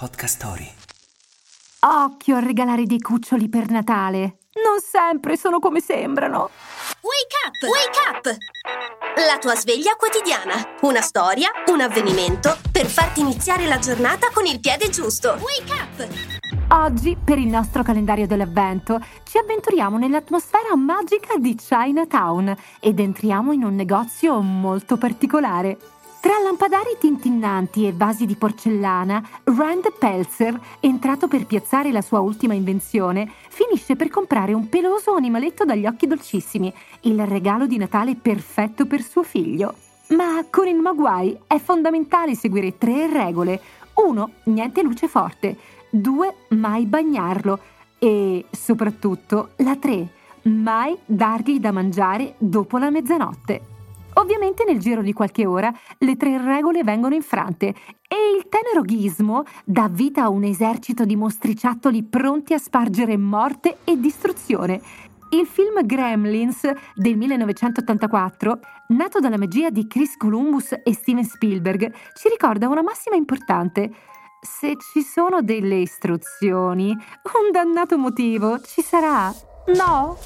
Podcast Story. Occhio a regalare dei cuccioli per Natale. Non sempre sono come sembrano. Wake up! Wake up! La tua sveglia quotidiana. Una storia, un avvenimento per farti iniziare la giornata con il piede giusto. Wake up! Oggi, per il nostro calendario dell'avvento, ci avventuriamo nell'atmosfera magica di Chinatown ed entriamo in un negozio molto particolare. Tra lampadari tintinnanti e vasi di porcellana, Rand Pelzer, entrato per piazzare la sua ultima invenzione, finisce per comprare un peloso animaletto dagli occhi dolcissimi, il regalo di Natale perfetto per suo figlio. Ma con il Mogwai è fondamentale seguire tre regole. 1. Niente luce forte. 2. Mai bagnarlo. E soprattutto la 3. Mai dargli da mangiare dopo la mezzanotte. Ovviamente nel giro di qualche ora le tre regole vengono infrante e il tenero Gizmo dà vita a un esercito di mostriciattoli pronti a spargere morte e distruzione. Il film Gremlins del 1984, nato dalla magia di Chris Columbus e Steven Spielberg, ci ricorda una massima importante. Se ci sono delle istruzioni, un dannato motivo ci sarà, no?